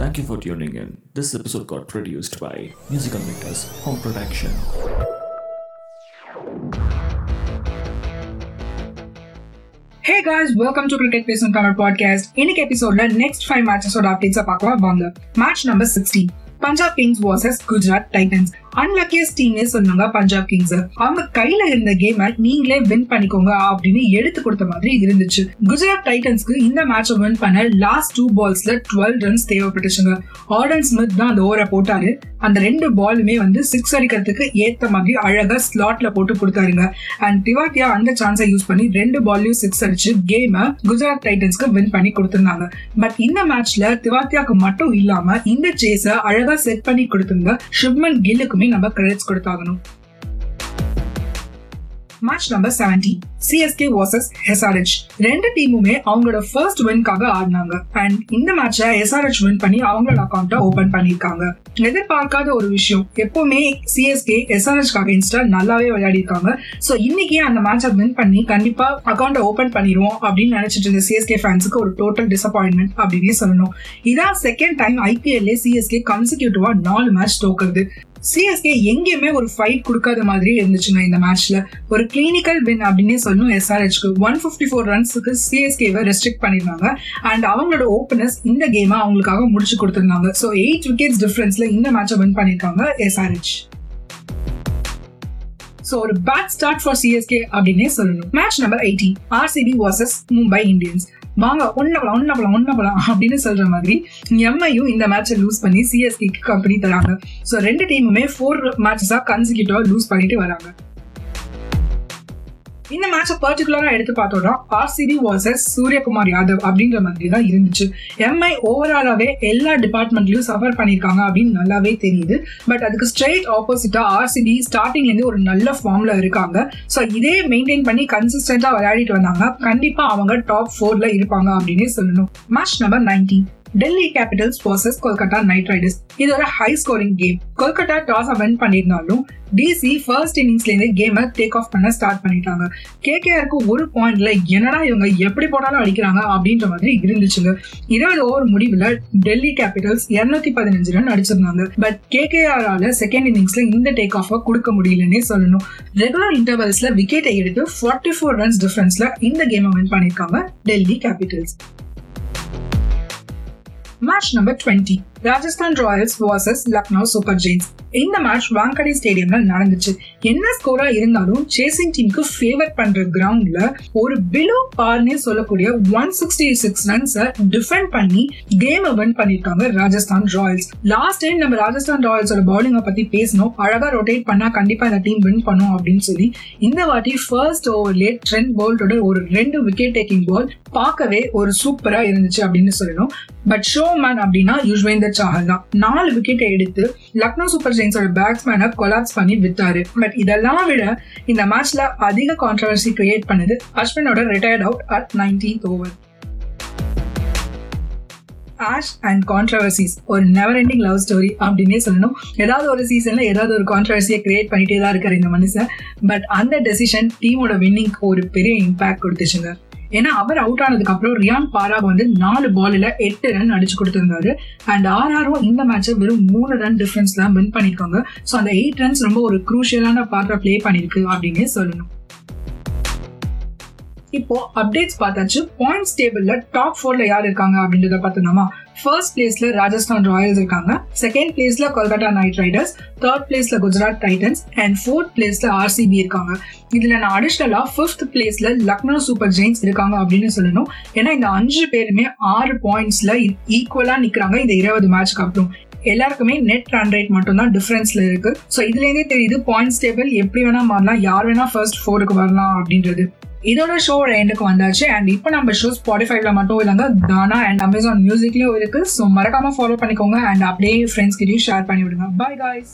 Thank you for tuning in. This episode got produced by Musical Makers Home Production. Hey guys welcome to cricket பேசும் Tamil podcast இன்னைக்கு எபிசோட்ல next five மேட்சஸோட அப்டேட்ஸை பார்க்கலாம் வாங்க match number sixteen Punjab Kings versus Gujarat Titans unluckiest டீம்னே சொன்னாங்க Punjab Kings அவங்க கையில இருந்த கேம் நீங்களே வின் பண்ணிக்கோங்க அப்படின்னு எடுத்து கொடுத்த மாதிரி இருந்துச்சு. குஜராத் டைட்டன்ஸ்க்கு இந்த மேட்சை வின் பண்ண லாஸ்ட் டூ பால்ஸ்ல டுவெல் ரன்ஸ் தேவைப்பட்டுச்சுங்க. ஆர்டன் ஸ்மித் தான் அந்த ஓவரை போட்டாரு. அந்த ரெண்டு பாலுமே வந்து சிக்ஸ் அடிக்கிறதுக்கு ஏத்த மாதிரி அழகா ஸ்லாட்ல போட்டு கொடுத்தாருங்க. அண்ட் திவாட்டியா அந்த சான்ஸை யூஸ் பண்ணி ரெண்டு பால்லையும் சிக்ஸ் அடிச்சு கேம குஜராத் டைட்டன்ஸ்க்கு வின் பண்ணி கொடுத்திருந்தாங்க. பட் இந்த மேட்ச்ல திவாத்தியாக்கு மட்டும் இல்லாம இந்த சேஸ அழகா செட் பண்ணி கொடுத்திருந்த ஷுப்மன் எல்லாருக்குமே நம்ம கிரெடிட்ஸ் கொடுத்தாகணும். Match number seventeen CSK versus SRH ரெண்டு டீமுமே அவங்களோட ஃபர்ஸ்ட் வின்காக ஆடினாங்க. அண்ட் இந்த மேட்சை எஸ்ஆர்ஹெச் வின் பண்ணி அவங்களோட அக்கௌண்ட்டை ஓபன் பண்ணிருக்காங்க எதிர்பார்க்காத ஒரு விஷயம். எப்பவுமே சிஎஸ்கே எஸ்ஆர்ஹெச் அகைன்ஸ்டா நல்லாவே விளையாடி இருக்காங்க ஸோ இன்னைக்கு அந்த மேட்சை வின் பண்ணி கண்டிப்பா அக்கௌண்ட்டை ஓபன் பண்ணிடுவோம் அப்படின்னு நினைச்சிட்டு இருந்த சிஎஸ்கே ஃபேன்ஸுக்கு ஒரு டோட்டல் டிசப்பாயின்மெண்ட் அப்படின்னே சொல்லணும். இதான் செகண்ட் டைம் ஐபிஎல்லே சிஎஸ்கே கன்சிக்யூட்டிவா நாலு மேட்ச் தோக்குறது. சிஎஸ்கே எங்கேயுமே ஒரு ஃபைட் கொடுக்காத மாதிரி இருந்துச்சுங்க இந்த மேட்ச்ல ஒரு கிளினிக்கல் வின் அப்படின்னே சொல்லணும். எஸ்ஆர்ஹெச்க்கு ஒன் ஃபிஃப்டி ஃபோர் ரன்ஸுக்கு சிஎஸ்கேவை ரெஸ்ட்ரிக்ட் பண்ணிருந்தாங்க. அண்ட் அவங்களோட ஓப்பனர்ஸ் இந்த கேமை அவங்களுக்காக முடிச்சு கொடுத்துருந்தாங்க. ஸோ எயிட் விக்கெட்ஸ் டிஃபரன்ஸ்ல இந்த மேட்சை வின் பண்ணிருக்காங்க எஸ்ஆர்ஹெச் ஸோ ஒரு பேட் ஸ்டார்ட் ஃபார் சிஎஸ்கே அப்படின்னே சொல்லணும். Match number eighteen RCB versus Mumbai Indians வாங்க ஒன்ன பலம் ஒன்ன பலம் ஒன்ன பலம் அப்படின்னு சொல்ற மாதிரி எம்ஐயும் இந்த மேட்சை லூஸ் பண்ணி சிஎஸ்கேக்கு கம்பெனி தராங்க. ஸோ ரெண்டு டீமுமே ஃபோர் மேட்சஸா கன்சிக்கிட்டோ லூஸ் பண்ணிட்டு வராங்க. இந்த மேட்சை பர்டிகுலரா எடுத்து பார்த்தோம்னா ஆர்சிபி வர்சஸ் சூரியகுமார் யாதவ் அப்படின்ற மாதிரி தான் இருந்துச்சு. எம்ஐ ஓவராலாவே எல்லா டிபார்ட்மெண்ட்லயும் சஃபர் பண்ணிருக்காங்க அப்படின்னு நல்லாவே தெரியுது. பட் அதுக்கு ஸ்ட்ரெயிட் ஆப்போசிட்டா ஆர்சிபி ஸ்டார்டிங்ல இருந்து ஒரு நல்ல ஃபார்ம்ல இருக்காங்க. ஸோ இதே மெயின்டைன் பண்ணி கன்சிஸ்டன்டா விளையாடிட்டு வந்தாங்க. கண்டிப்பா அவங்க டாப் ஃபோர்ல இருப்பாங்க அப்படின்னே சொல்லணும். Match number nineteen Delhi Capitals versus Kolkata Knight Riders இது ஒரு high scoring game Kolkata toss win பண்ணியிருந்தாலும் டிசி ஃபர்ஸ்ட் இன்னிங்ஸ்ல இருந்து கேமை டேக் ஆஃப் பண்ண ஸ்டார்ட் பண்ணிட்டாங்க. கேகேஆருக்கு ஒரு பாயிண்ட்ல என்னடா இவங்க எப்படி போட்டாலும் அடிக்கிறாங்க அப்படின்ற மாதிரி இருந்துச்சுங்க. இருபது ஓவர் முடிவுல டெல்லி கேபிட்டல்ஸ் இருநூத்தி பதினஞ்சு ரன் அடிச்சிருந்தாங்க. பட் கேகேஆரால செகண்ட் இன்னிங்ஸ்ல இந்த டேக் ஆஃப் கொடுக்க முடியலன்னே சொல்லணும். ரெகுலர் இன்டர்வல்ஸ்ல விக்கெட்டை எடுத்து ஃபார்ட்டி ஃபோர் ரன்ஸ் டிஃபரன்ஸ்ல இந்த கேமை வின் பண்ணியிருக்காங்க Delhi Capitals match number twenty Rajasthan Royals versus Lucknow Super Giants இந்த மேட்ச் வாங்கடே ஸ்டேடியம்ல நடந்துச்சு. என்ன ஸ்கோரா இருந்தாலும் சேசிங் டீமுக்கு ஃபேவர் பண்ற கிரவுண்ட்ல ஒரு பிலோ பார்னே சொல்லக்கூடிய one sixty six runs defend பண்ணி கேம் வின் பண்ணிருக்காங்க ராஜஸ்தான் ராயல்ஸ் லாஸ்ட் டைம் நம்ம ராஜஸ்தான் ராயல்ஸோட பவுலிங்க பத்தி பேசணும் அழகா ரொட்டேட் பண்ணா கண்டிப்பா இந்த டீம் வின் பண்ணும் அப்படின்னு சொல்லி இந்த வாட்டி ஃபர்ஸ்ட் ஓவர்லேயே ட்ரெண்ட் போல்டோட ஒரு ரெண்டு விக்கெட் டேக்கிங் பால் பார்க்கவே ஒரு சூப்பரா இருந்துச்சு அப்படின்னு சொல்லணும். பட் ஷோ மேன் அப்படின்னா யுஸ்வேந்தர் சாஹல் தான் நாலு விக்கெட்டை எடுத்து லக்னோ சூப்பர் ஜெயின்ஸோட பேட்ஸ்மேனை கொலாப்ஸ் பண்ணி வித்தாரு. பட் இதெல்லாம் விட இந்த மேட்ச்ல அதிக கான்ட்ரவர்சி கிரியேட் பண்ணது அஸ்வினோட retired out at nineteenth over Ash and controversies ஒரு நெவர் எண்டிங் லவ் ஸ்டோரி அப்படின்னே சொல்லணும். ஏதாவது ஒரு சீசன்ல ஏதாவது ஒரு கான்ட்ரவர்சியை கிரியேட் பண்ணிட்டே தான் இருக்காரு இந்த மனுஷன். பட் அந்த டெசிஷன் டீமோட வின்னிங்க்கு ஒரு பெரிய இம்பாக்ட் கொடுத்துச்சுங்க. ஏன்னா அவர் அவுட் ஆனதுக்கு அப்புறம் ரியான் பாராக் வந்து நாலு பாலில் எட்டு ரன் அடிச்சு கொடுத்திருந்தாரு. அண்ட் ஆர்ஆரும் இந்த மேட்சை வெறும் மூணு ரன் டிஃபரன்ஸ் தான் வின் பண்ணிருக்காங்க ஸோ அந்த எயிட் ரன்ஸ் ரொம்ப ஒரு குரூஷியலான பார்ட்டை பிளே பண்ணிருக்கு அப்படின்னே சொல்லணும். இப்போ அப்டேட்ஸ் பார்த்தாச்சு. பாயிண்ட்ஸ் டேபிள்ல டாப் ஃபோர்ல யார் இருக்காங்க அப்படின்றத பார்த்தோம்னா ஃபர்ஸ்ட் பிளேஸ்ல ராஜஸ்தான் ராயல்ஸ் இருக்காங்க. செகண்ட் பிளேஸ்ல கொல்கத்தா நைட் ரைடர்ஸ் தேர்ட் பிளேஸ்ல குஜராத் டைட்டன்ஸ் அண்ட் ஃபோர்த் பிளேஸ்ல ஆர்சிபி இருக்காங்க. இதுல நான் அடிஷ்னலா ஃபிஃப்த் பிளேஸ்ல லக்னோ சூப்பர் ஜெயின்ஸ் இருக்காங்க அப்படின்னு சொல்லணும். ஏன்னா இந்த அஞ்சு பேருமே ஆறு பாயிண்ட்ஸ்ல ஈக்குவலா நிக்கிறாங்க. இந்த இருபது மேட்ச்க்கு அப்புறம். எல்லாருக்குமே நெட் ரன் ரேட் மட்டும் தான் டிஃபரன்ஸ்ல இருக்கு. ஸோ இதுல இருந்தே தெரியுது பாயிண்ட்ஸ் டேபிள் எப்படி வேணா மாறலாம் யார் வேணா ஃபர்ஸ்ட் ஃபோருக்கு வரலாம் அப்படின்றது. இதோட ஷோ எண்டுக்கு வந்தாச்சு. அண்ட் இப்போ நம்ம ஷோ ஸ்பாட்டிஃபைல மட்டும் இல்லைங்க தானா அண்ட் அமேசான் மியூசிக்லயும் இருக்கு. ஸோ மறக்காம ஃபாலோ பண்ணிக்கோங்க. அண்ட் அப்படியே ஃப்ரெண்ட்ஸ் கிட்டயும் ஷேர் பண்ணி விடுங்க பாய் காய்ஸ்